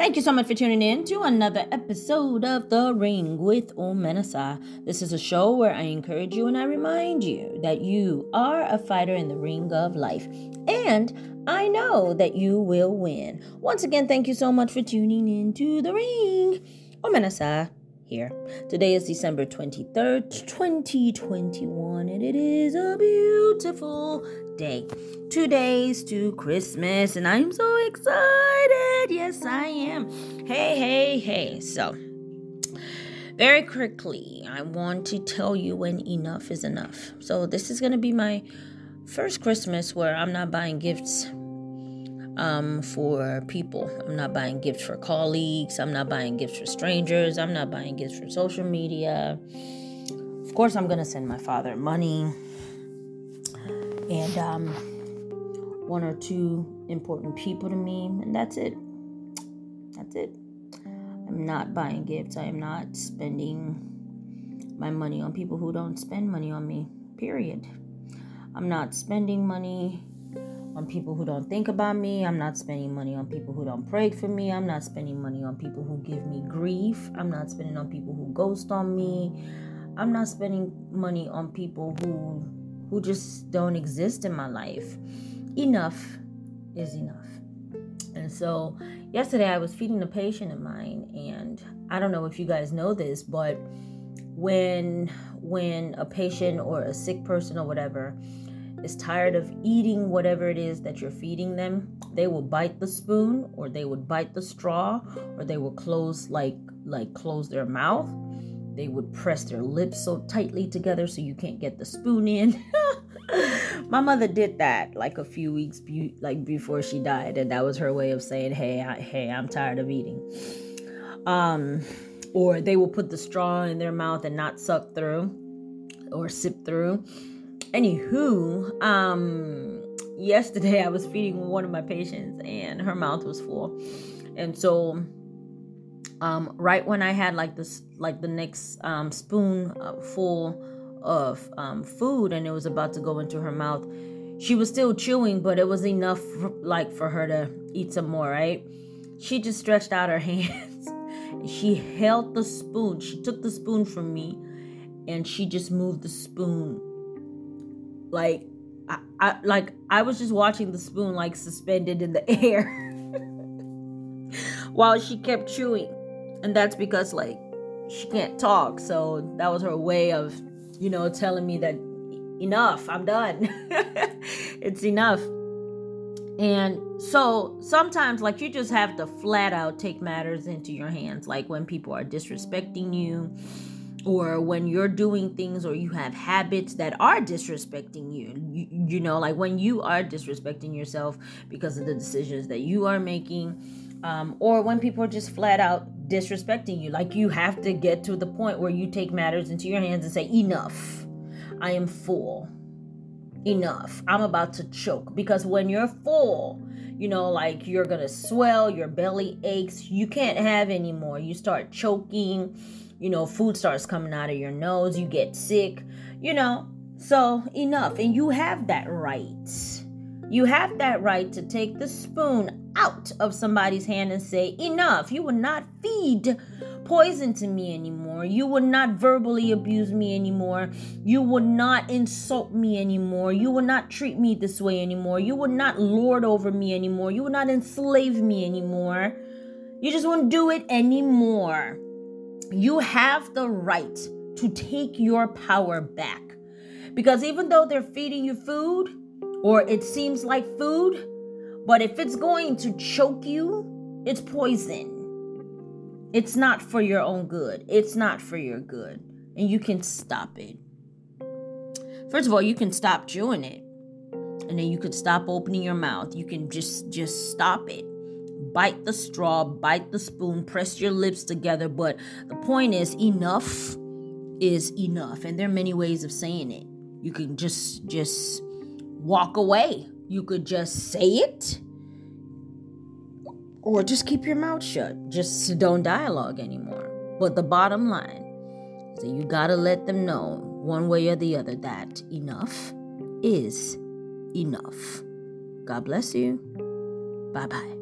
Thank you so much for tuning in to another episode of The Ring with Omenesa. This is a show where I encourage you and I remind you that you are a fighter in the ring of life. And I know that you will win. Once again, thank you so much for tuning in to The Ring. Omenesa here. Today is December 23rd, 2021, and it is a beautiful day. Two days to Christmas, and I'm so excited. Yes, I am. Hey, hey, hey. So, very quickly, I want to tell you when enough is enough. So, this is going to be my first Christmas where I'm not buying gifts um, for people. I'm not buying gifts for colleagues. I'm not buying gifts for strangers. I'm not buying gifts for social media. Of course, I'm going to send my father money and um, one or two important people to me, and that's it. That's it. I'm not buying gifts. I am not spending my money on people who don't spend money on me, period. I'm not spending money on people who don't think about me. I'm not spending money on people who don't pray for me. I'm not spending money on people who give me grief. I'm not spending on people who ghost on me. I'm not spending money on people who who just don't exist in my life. Enough is enough. And so yesterday I was feeding a patient of mine and I don't know if you guys know this, but when when a patient or a sick person or whatever is tired of eating whatever it is that you're feeding them, they will bite the spoon or they would bite the straw or they will close like like close their mouth. They would press their lips so tightly together so you can't get the spoon in. My mother did that like a few weeks be- like before she died and that was her way of saying, "Hey, I, hey, I'm tired of eating." Um or they will put the straw in their mouth and not suck through or sip through Anywho, um, yesterday I was feeding one of my patients and her mouth was full, and so, um, right when I had like this, like the next um, spoon uh, full of um, food and it was about to go into her mouth, she was still chewing, but it was enough for, like for her to eat some more. Right? She just stretched out her hands. she held the spoon. She took the spoon from me, and she just moved the spoon like I, I like I was just watching the spoon like suspended in the air while she kept chewing. And that's because like she can't talk. So that was her way of, you know, telling me that enough, I'm done. it's enough. And so sometimes, like, you just have to flat out take matters into your hands. Like when people are disrespecting you, or when you're doing things or you have habits that are disrespecting you, you, you know like when you are disrespecting yourself because of the decisions that you are making um, or when people are just flat out disrespecting you like you have to get to the point where you take matters into your hands and say enough. I am full. Enough. I'm about to choke. Because when you're full you know like you're gonna swell your belly aches you can't have anymore you start choking you know, food starts coming out of your nose, you get sick, you know. So, enough. And you have that right. You have that right to take the spoon out of somebody's hand and say, Enough. You will not feed poison to me anymore. You will not verbally abuse me anymore. You will not insult me anymore. You will not treat me this way anymore. You will not lord over me anymore. You will not enslave me anymore. You just won't do it anymore. You have the right to take your power back. Because even though they're feeding you food, or it seems like food, but if it's going to choke you, it's poison. It's not for your own good. It's not for your good. And you can stop it. First of all, you can stop chewing it. And then you could stop opening your mouth. You can just just stop it bite the straw, bite the spoon, press your lips together. But the point is, enough is enough. And there are many ways of saying it. You can just just walk away. You could just say it. Or just keep your mouth shut. Just don't dialogue anymore. But the bottom line is that you gotta let them know one way or the other that enough is enough. God bless you. Bye bye.